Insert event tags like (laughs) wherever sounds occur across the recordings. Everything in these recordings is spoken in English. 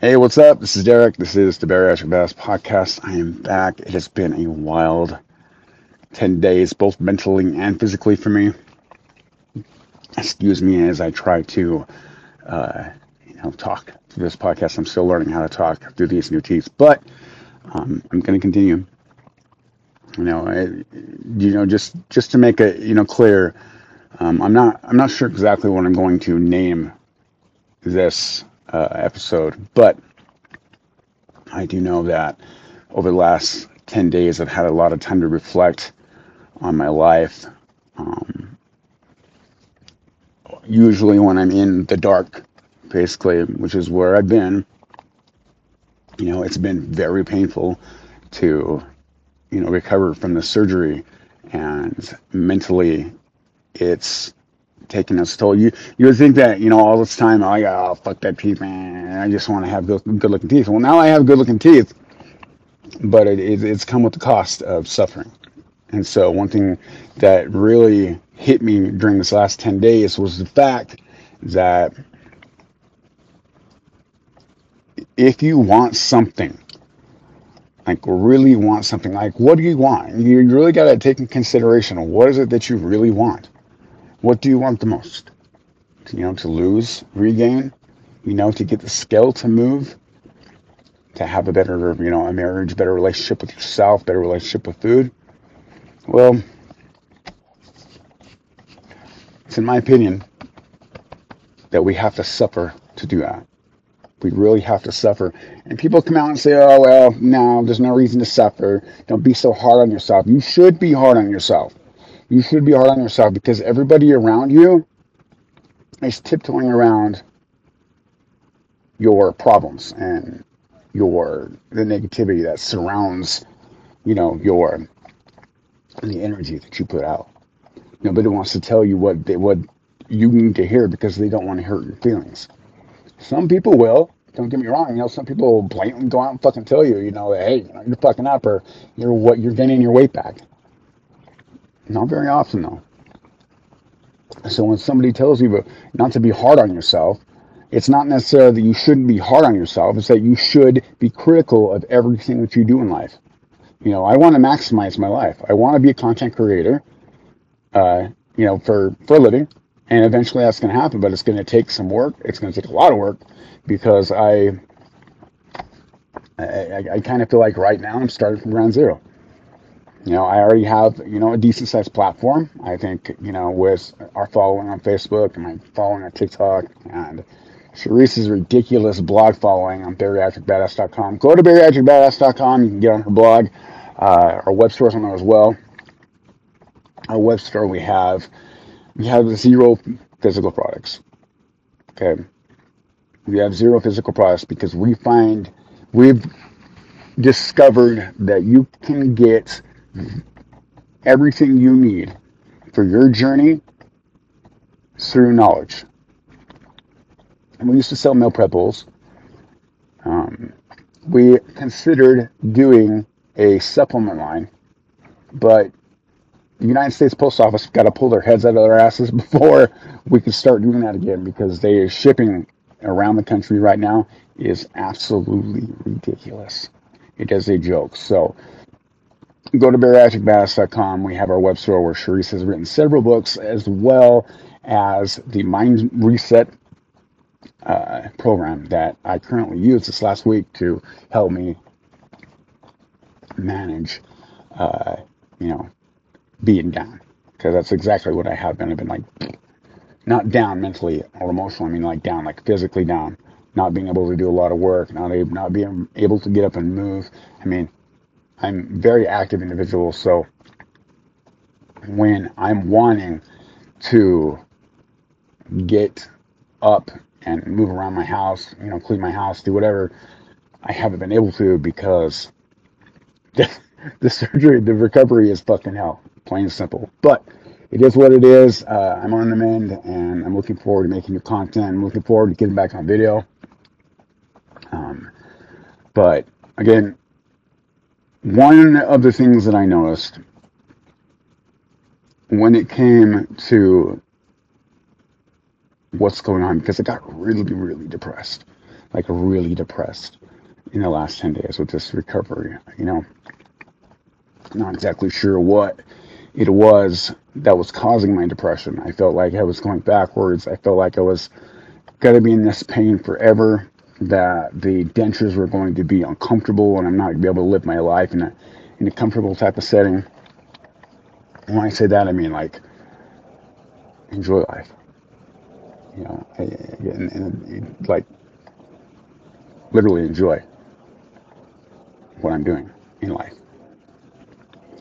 Hey, what's up? This is Derek. This is the Bariatric Badass Podcast. I am back. It has been a wild 10 days, both mentally and physically for me. Excuse me as I try to, uh, you know, talk through this podcast. I'm still learning how to talk through these new teeth, but um, I'm going to continue. You know, I, you know, just just to make it, you know, clear, um, I'm not I'm not sure exactly what I'm going to name this uh, episode, but I do know that over the last 10 days, I've had a lot of time to reflect on my life. Um, usually, when I'm in the dark, basically, which is where I've been, you know, it's been very painful to, you know, recover from the surgery. And mentally, it's taking its toll. You you would think that you know all this time oh, I got oh fuck that teeth man I just want to have good, good looking teeth. Well now I have good looking teeth, but it, it, it's come with the cost of suffering. And so one thing that really hit me during this last ten days was the fact that if you want something like really want something like what do you want you really got to take in consideration what is it that you really want what do you want the most? You know, to lose, regain, you know, to get the skill to move, to have a better, you know, a marriage, better relationship with yourself, better relationship with food. Well, it's in my opinion that we have to suffer to do that. We really have to suffer. And people come out and say, oh, well, no, there's no reason to suffer. Don't be so hard on yourself. You should be hard on yourself you should be hard on yourself because everybody around you is tiptoeing around your problems and your the negativity that surrounds you know your the energy that you put out. Nobody wants to tell you what they what you need to hear because they don't want to hurt your feelings. Some people will don't get me wrong you know some people will blatantly go out and fucking tell you you know hey you know, you're fucking up or you're what you're gaining your weight back not very often, though. So when somebody tells you not to be hard on yourself, it's not necessarily that you shouldn't be hard on yourself. It's that you should be critical of everything that you do in life. You know, I want to maximize my life. I want to be a content creator, uh, you know, for, for a living. And eventually that's going to happen, but it's going to take some work. It's going to take a lot of work because I, I, I, kind of feel like right now I'm starting from ground zero you know, I already have, you know, a decent sized platform. I think, you know, with our following on Facebook and my following on TikTok and Sharice's ridiculous blog following on bariatricbadass.com. Go to bariatricbadass.com. You can get on her blog. Uh, our web store's on there as well. Our web store, we have, we have zero physical products. Okay. We have zero physical products because we find, we've discovered that you can get everything you need for your journey through knowledge. And we used to sell meal prep bowls. Um, we considered doing a supplement line, but the United States Post Office got to pull their heads out of their asses (laughs) before we could start doing that again because they are shipping around the country right now is absolutely ridiculous. It is a joke. So go to bariatricbadass.com. We have our web store where Sharice has written several books as well as the Mind Reset uh, program that I currently use this last week to help me manage, uh, you know, being down. Because that's exactly what I have been. I've been like, not down mentally or emotionally, I mean like down, like physically down. Not being able to do a lot of work, not, able, not being able to get up and move. I mean, I'm very active individual, so when I'm wanting to get up and move around my house, you know, clean my house, do whatever, I haven't been able to because the, (laughs) the surgery, the recovery is fucking hell, plain and simple. But it is what it is. Uh, I'm on the mend, and I'm looking forward to making new content. I'm looking forward to getting back on video. Um, but again, one of the things that I noticed when it came to what's going on, because I got really, really depressed. like really depressed in the last 10 days with this recovery. You know, not exactly sure what it was that was causing my depression. I felt like I was going backwards. I felt like I was going to be in this pain forever, that the dentures were going to be uncomfortable and I'm not going to be able to live my life in a, in a comfortable type of setting. When I say that, I mean like enjoy life. You know, eh, eh, and, and like literally enjoy what I'm doing in life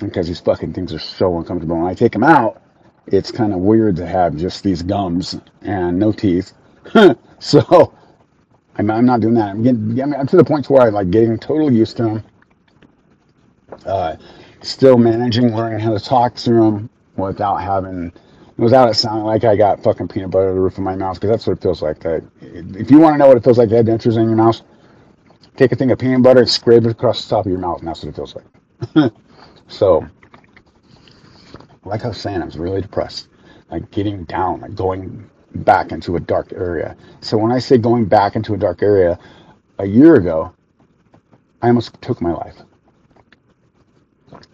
because these fucking things are so uncomfortable. When I take them out, it's kind of weird to have just these gums and no teeth. (laughs) so I'm, I'm, not doing that. I'm getting I'm to the point where I'm like getting totally used to them. Uh, still managing, learning how to talk to them without having, without it sounding like I got fucking peanut butter on the roof of my mouth, because that's what it feels like. if you want to know what it feels like to have dentures in your mouth, take a thing of peanut butter and scrape it across the top of your mouth, and that's what it feels like. (laughs) So, like I was saying, I was really depressed, like getting down, like going back into a dark area. So when I say going back into a dark area, a year ago, I almost took my life.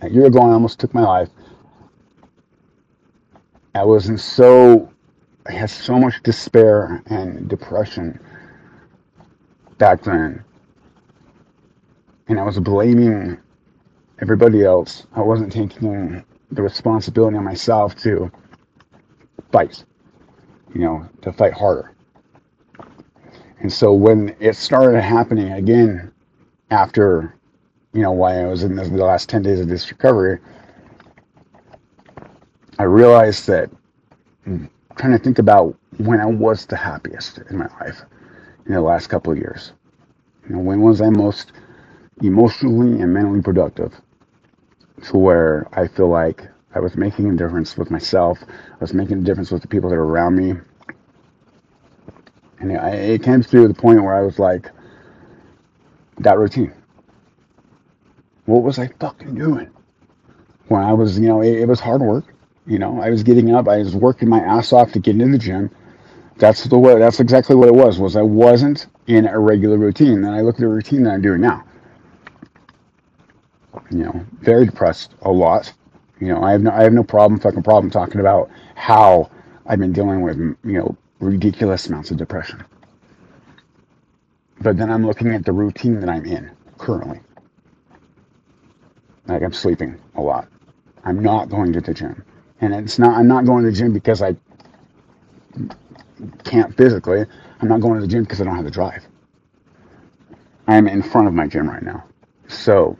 A year ago, I almost took my life. I was in so, I had so much despair and depression back then. And I was blaming everybody else. I wasn't taking the responsibility on myself to fight, you know, to fight harder. And so when it started happening again after, you know, why I was in the last 10 days of this recovery, I realized that I'm trying to think about when I was the happiest in my life in the last couple of years. You know, when was I most emotionally and mentally productive? to where I feel like I was making a difference with myself. I was making a difference with the people that are around me. And it, it came to the point where I was like, that routine. What was I fucking doing? When I was, you know, it, it was hard work. You know, I was getting up, I was working my ass off to get into the gym. That's the way. That's exactly what it was. Was I wasn't in a regular routine. And I look at the routine that I'm doing now you know, very depressed a lot. You know, I have no, I have no problem, fucking problem talking about how I've been dealing with, you know, ridiculous amounts of depression. But then I'm looking at the routine that I'm in currently. Like I'm sleeping a lot. I'm not going to the gym. And it's not, I'm not going to the gym because I can't physically. I'm not going to the gym because I don't have the drive. I'm in front of my gym right now. So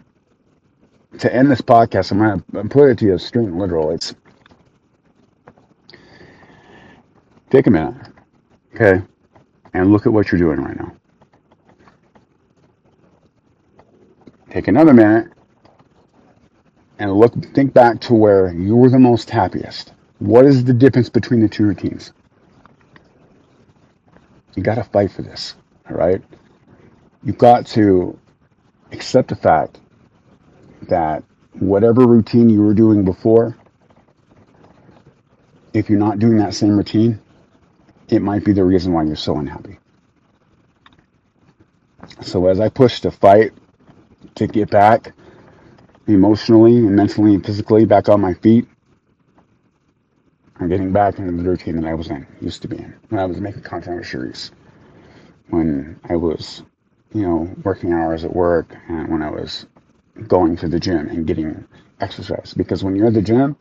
to end this podcast, I'm going to put it to you straight and literal. It's take a minute, okay, and look at what you're doing right now. Take another minute and look, think back to where you were the most happiest. What is the difference between the two routines? You got to fight for this, all right? You've got to accept the fact that whatever routine you were doing before, if you're not doing that same routine, it might be the reason why you're so unhappy. So as I push to fight to get back emotionally and mentally and physically back on my feet, I'm getting back into the routine that I was in, used to be in, when I was making content with Sharice, when I was, you know, working hours at work, and when I was going to the gym and getting exercise because when you're at the gym,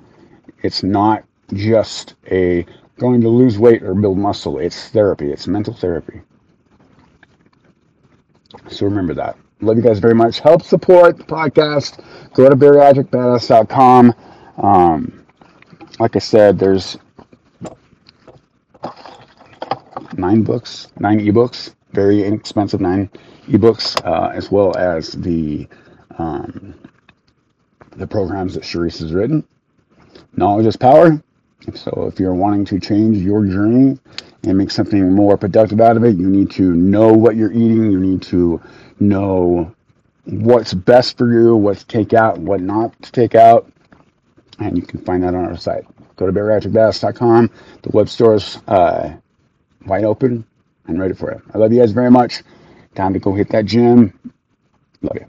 it's not just a going to lose weight or build muscle. It's therapy. It's mental therapy. So remember that. Love you guys very much. Help support the podcast. Go to bariatricbadass.com. Um, like I said, there's nine books, nine ebooks, very inexpensive nine ebooks, uh, as well as the um, the programs that Sharice has written. Knowledge is power. So if you're wanting to change your journey and make something more productive out of it, you need to know what you're eating. You need to know what's best for you, what to take out, what not to take out. And you can find that on our site. Go to bariatricbadass.com. The web store is uh, wide open and ready for it. I love you guys very much. Time to go hit that gym. Love you.